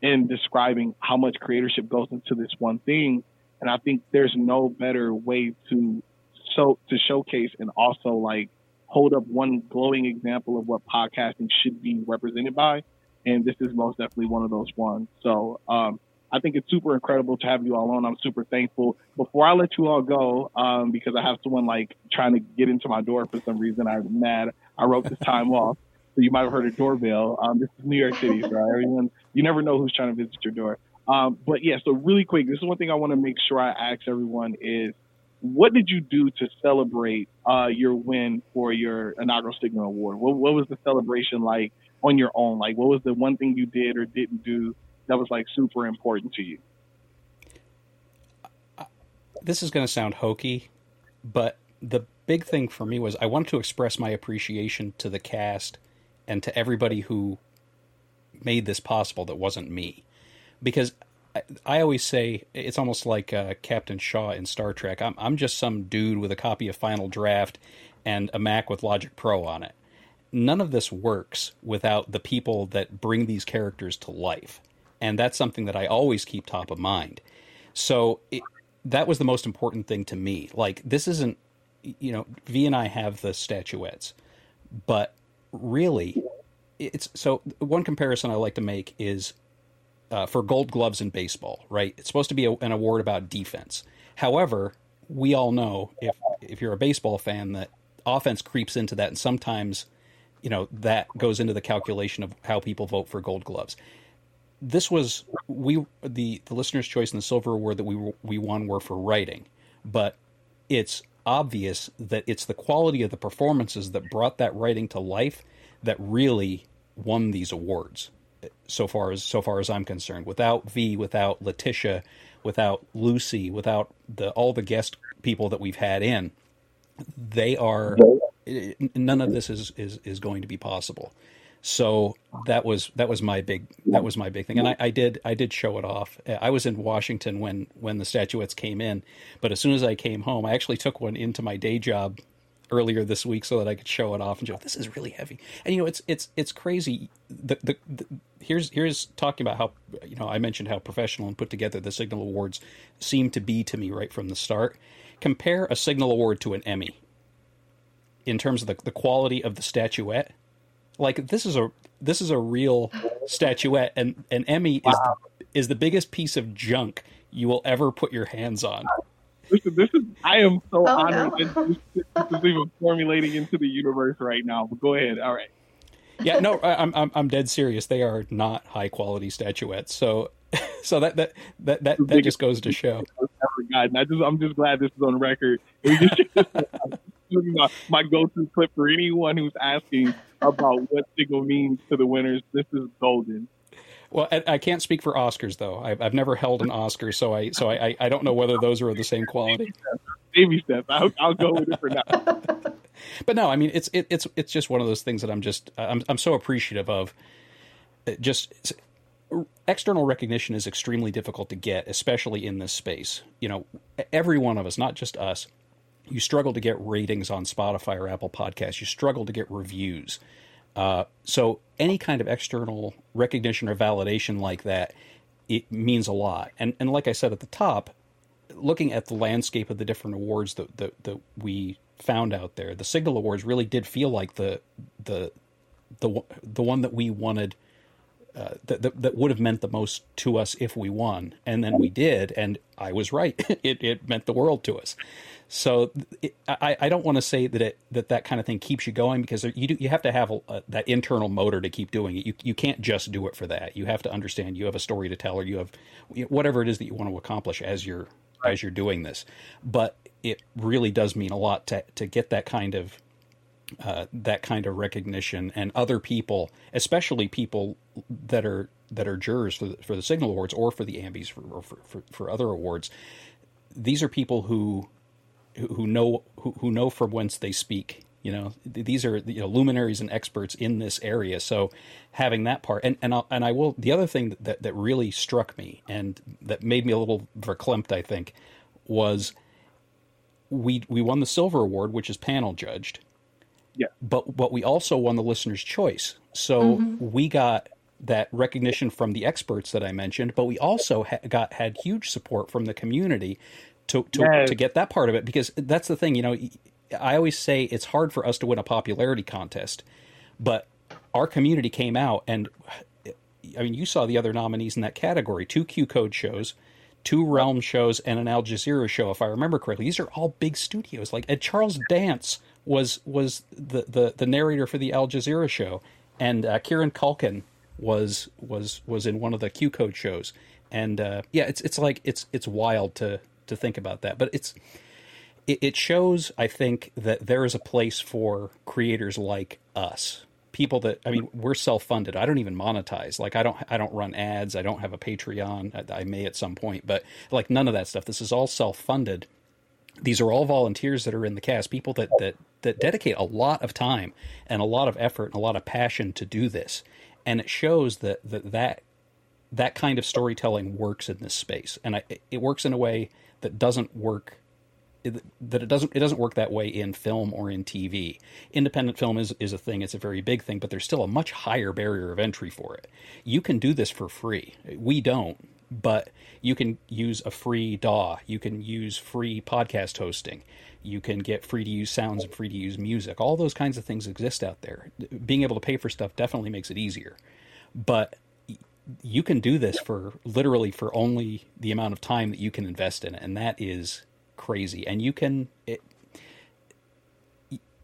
in describing how much creatorship goes into this one thing. And I think there's no better way to so to showcase and also like hold up one glowing example of what podcasting should be represented by. And this is most definitely one of those ones. So um, I think it's super incredible to have you all on. I'm super thankful. Before I let you all go, um, because I have someone like trying to get into my door for some reason, I'm mad. I wrote this time off. So you might have heard a doorbell. Um, this is New York City, so everyone, you never know who's trying to visit your door. Um, but yeah, so really quick, this is one thing I want to make sure I ask everyone is what did you do to celebrate uh, your win for your inaugural Signal Award? What, what was the celebration like on your own? Like, what was the one thing you did or didn't do that was like super important to you? This is going to sound hokey, but the big thing for me was I wanted to express my appreciation to the cast and to everybody who made this possible that wasn't me. Because I, always say it's almost like uh, Captain Shaw in Star Trek. I'm, I'm just some dude with a copy of Final Draft and a Mac with Logic Pro on it. None of this works without the people that bring these characters to life and that's something that I always keep top of mind. So it, that was the most important thing to me. Like this isn't, you know, V and I have the statuettes, but really, it's so. One comparison I like to make is uh, for Gold Gloves in baseball. Right, it's supposed to be a, an award about defense. However, we all know if if you're a baseball fan that offense creeps into that, and sometimes you know that goes into the calculation of how people vote for Gold Gloves this was we the the listener's choice and the silver award that we we won were for writing, but it's obvious that it's the quality of the performances that brought that writing to life that really won these awards. So far as so far as I'm concerned, without V, without Letitia, without Lucy, without the all the guest people that we've had in, they are none of this is is is going to be possible. So that was that was my big that was my big thing, and I, I, did I did show it off. I was in Washington when when the statuettes came in, but as soon as I came home, I actually took one into my day job earlier this week so that I could show it off and show this is really heavy. And you know it's it's it's crazy. The, the, the here's here's talking about how you know I mentioned how professional and put together the Signal Awards seem to be to me right from the start. compare a Signal Award to an Emmy in terms of the, the quality of the statuette. Like this is a this is a real statuette, and an Emmy wow. is the, is the biggest piece of junk you will ever put your hands on. This is, this is I am so oh, honored no. this, this is even formulating into the universe right now. But go ahead. All right. Yeah, no, I'm I'm I'm dead serious. They are not high quality statuettes. So so that that that that, that just goes to show. God, I just I'm just glad this is on record. my, my go-to clip for anyone who's asking about what Signal means to the winners. This is golden. Well, I, can't speak for Oscars though. I've, I've never held an Oscar, so I so I, I don't know whether those are of the same quality. Baby steps. I'll, I'll go with it for now. but no, I mean it's it, it's it's just one of those things that I'm just I'm I'm so appreciative of. Uh, just external recognition is extremely difficult to get, especially in this space. You know, every one of us, not just us, you struggle to get ratings on Spotify or Apple Podcasts. You struggle to get reviews. Uh, so any kind of external recognition or validation like that, it means a lot. And and like I said at the top, looking at the landscape of the different awards that that, that we found out there, the Signal Awards really did feel like the the the the one that we wanted. Uh, that, that, that would have meant the most to us if we won, and then we did, and I was right. it it meant the world to us. So it, I, I don't want to say that it that that kind of thing keeps you going because you do, you have to have a, a, that internal motor to keep doing it. You you can't just do it for that. You have to understand you have a story to tell or you have whatever it is that you want to accomplish as you're right. as you're doing this. But it really does mean a lot to to get that kind of uh, that kind of recognition and other people, especially people that are that are jurors for the, for the Signal Awards or for the Ambies for, or for, for, for other awards. These are people who who know who, who know from whence they speak. You know, these are you know luminaries and experts in this area. So having that part, and and I'll, and I will. The other thing that that really struck me and that made me a little verklempt, I think, was we we won the silver award, which is panel judged. Yeah. But but we also won the listener's choice. So mm-hmm. we got that recognition from the experts that I mentioned, but we also ha- got had huge support from the community to to, yes. to get that part of it because that's the thing. You know, I always say it's hard for us to win a popularity contest, but our community came out and I mean, you saw the other nominees in that category: two Q Code shows, two Realm shows, and an Al Jazeera show, if I remember correctly. These are all big studios. Like Ed Charles Dance was was the, the, the narrator for the Al Jazeera show, and uh, Kieran Culkin was was was in one of the Q Code shows. And uh, yeah, it's it's like it's it's wild to to think about that. But it's it, it shows, I think, that there is a place for creators like us people that I mean we're self-funded. I don't even monetize. Like I don't I don't run ads. I don't have a Patreon. I, I, may at some point, but like none of that stuff. This is all self-funded. These are all volunteers that are in the cast. People that that that dedicate a lot of time and a lot of effort and a lot of passion to do this. And it shows that that that that kind of storytelling works in this space, and I, it works in a way that doesn't work that it doesn't it doesn't work that way in film or in TV. Independent film is is a thing; it's a very big thing, but there's still a much higher barrier of entry for it. You can do this for free. We don't, but you can use a free DAW. You can use free podcast hosting. You can get free to use sounds and free to use music. All those kinds of things exist out there. Being able to pay for stuff definitely makes it easier, but you can do this for literally for only the amount of time that you can invest in it, and that is crazy. And you can it,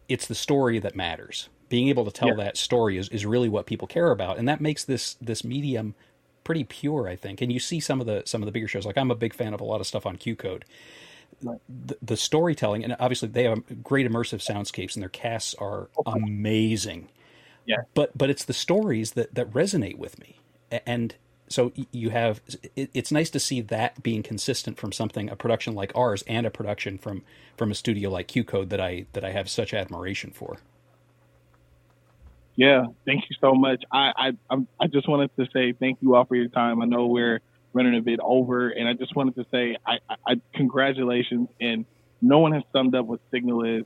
it's the story that matters. Being able to tell yeah. that story is, is really what people care about, and that makes this this medium pretty pure, I think. And you see some of the some of the bigger shows. Like I'm a big fan of a lot of stuff on Q Code. Right. The, the, storytelling, and obviously they have great immersive soundscapes, and their casts are amazing. Yeah. But but it's the stories that that resonate with me and so you have it's nice to see that being consistent from something a production like ours and a production from from a studio like Q Code that I that I have such admiration for. Yeah, thank you so much. I I i just wanted to say thank you all for your time. I know we're running a bit over, and I just wanted to say I, I, I congratulations. And no one has summed up what Signal is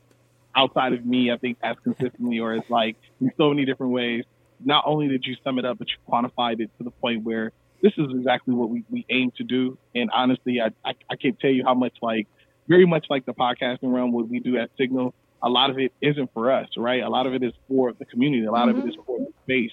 outside of me. I think as consistently or as like in so many different ways not only did you sum it up, but you quantified it to the point where this is exactly what we, we aim to do. And honestly, I, I, I can't tell you how much like very much like the podcasting realm, what we do at Signal, a lot of it isn't for us, right? A lot of it is for the community. A lot mm-hmm. of it is for the space.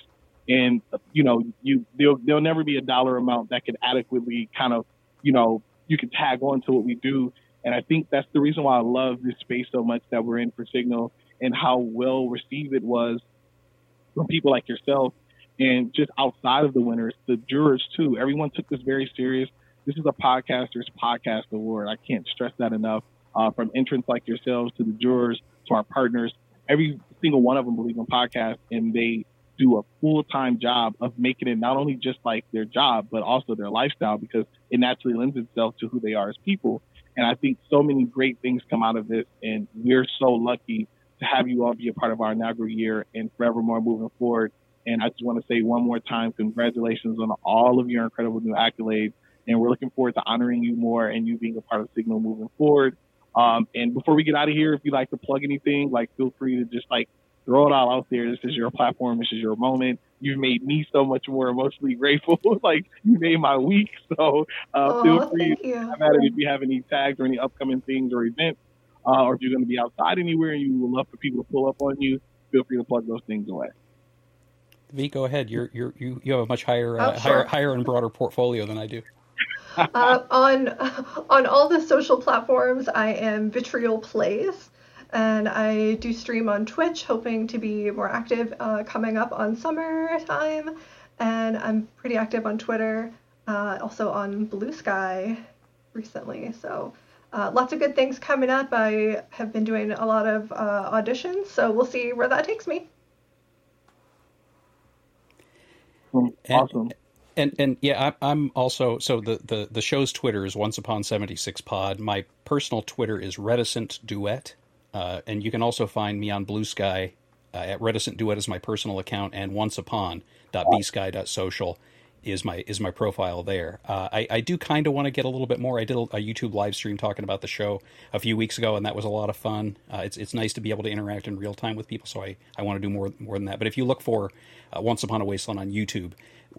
And, you know, you, there'll, there'll never be a dollar amount that could adequately kind of, you know, you can tag on to what we do. And I think that's the reason why I love this space so much that we're in for Signal and how well received it was from people like yourself and just outside of the winners, the jurors too. Everyone took this very serious. This is a podcaster's podcast award. I can't stress that enough. Uh, from entrants like yourselves to the jurors to our partners, every single one of them believe in podcasts and they do a full time job of making it not only just like their job, but also their lifestyle because it naturally lends itself to who they are as people. And I think so many great things come out of this. And we're so lucky to have you all be a part of our inaugural year and forevermore moving forward. And I just want to say one more time, congratulations on all of your incredible new accolades. And we're looking forward to honoring you more and you being a part of Signal moving forward. Um, and before we get out of here, if you'd like to plug anything, like feel free to just like throw it all out there. This is your platform. This is your moment. You've made me so much more emotionally grateful. like you made my week. So uh, oh, feel free. No matter if you have any tags or any upcoming things or events, uh, or if you're going to be outside anywhere and you would love for people to pull up on you, feel free to plug those things away. V, go ahead. You're, you're, you you have a much higher uh, oh, sure. higher higher and broader portfolio than I do. uh, on on all the social platforms, I am Vitriol Plays, and I do stream on Twitch, hoping to be more active uh, coming up on summertime. And I'm pretty active on Twitter, uh, also on Blue Sky recently. So uh, lots of good things coming up. I have been doing a lot of uh, auditions, so we'll see where that takes me. Awesome. And, and, and yeah, I'm also so the, the the show's Twitter is Once Upon Seventy Six Pod. My personal Twitter is Reticent Duet, uh, and you can also find me on Blue Sky uh, at Reticent Duet is my personal account, and Once Upon bsky.social is my is my profile there. Uh, I, I do kind of want to get a little bit more. I did a, a, YouTube live stream talking about the show a few weeks ago, and that was a lot of fun. Uh, it's it's nice to be able to interact in real time with people, so I, I want to do more more than that. But if you look for uh, Once Upon a Wasteland on YouTube,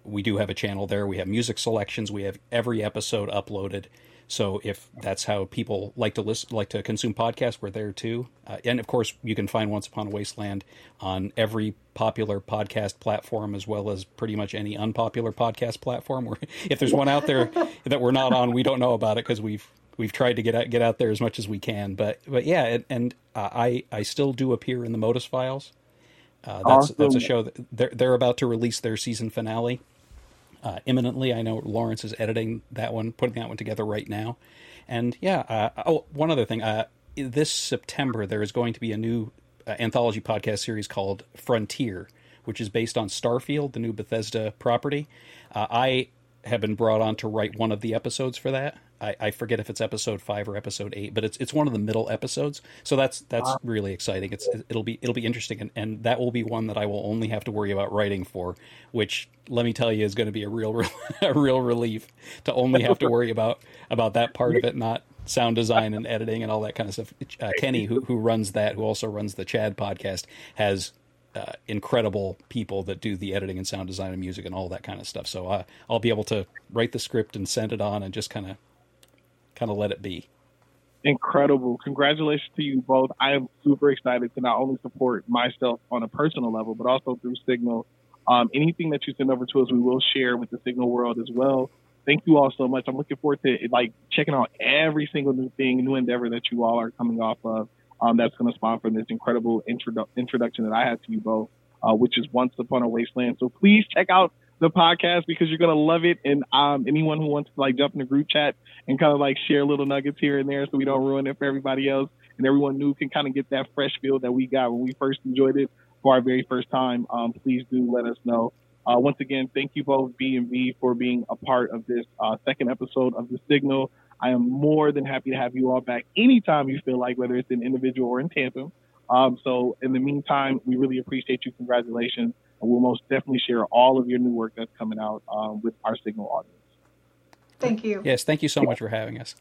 we do have a channel there. We have music selections. We have every episode uploaded. So if that's how people like to listen, like to consume podcasts, we're there too. Uh, and of course, you can find Once Upon a Wasteland on every popular podcast platform, as well as pretty much any unpopular podcast platform. Where if there's one out there that we're not on, we don't know about it because we've we've tried to get out, get out there as much as we can. But but yeah, and, and uh, I I still do appear in the Modus Files. Uh, that's awesome. that's a show that they're they're about to release their season finale uh, imminently. I know Lawrence is editing that one, putting that one together right now. And yeah, uh, oh, one other thing. Uh, this September, there is going to be a new uh, anthology podcast series called Frontier, which is based on Starfield, the new Bethesda property. Uh, I have been brought on to write one of the episodes for that. I, I, forget if it's episode five or episode eight, but it's it's one of the middle episodes. So that's that's wow. really exciting. It's it'll be it'll be interesting, and, and that will be one that I will only have to worry about writing for, which let me tell you is going to be a real a real relief to only have to worry about about that part of it, not sound design and editing and all that kind of stuff. Uh, Kenny, who who runs that, who also runs the Chad podcast, has uh, incredible people that do the editing and sound design and music and all that kind of stuff. So uh, I'll be able to write the script and send it on and just kind of kind of let it be. Incredible. Congratulations to you both. I am super excited to not only support myself on a personal level, but also through Signal. Um, anything that you send over to us, we will share with the Signal world as well. Thank you all so much. I'm looking forward to like checking out every single new thing, new endeavor that you all are coming off of. Um, that's going to spawn from this incredible introdu- introduction that I had to you both, uh, which is Once Upon a Wasteland. So please check out the podcast because you're gonna love it. And um, anyone who wants to like jump in the group chat and kind of like share little nuggets here and there, so we don't ruin it for everybody else, and everyone new can kind of get that fresh feel that we got when we first enjoyed it for our very first time. Um, please do let us know. Uh, once again, thank you both B and V for being a part of this uh, second episode of the Signal. I am more than happy to have you all back anytime you feel like, whether it's in individual or in tandem. Um, so in the meantime, we really appreciate you. Congratulations. And we'll most definitely share all of your new work that's coming out um, with our Signal audience. Thank you. Yes, thank you so much for having us.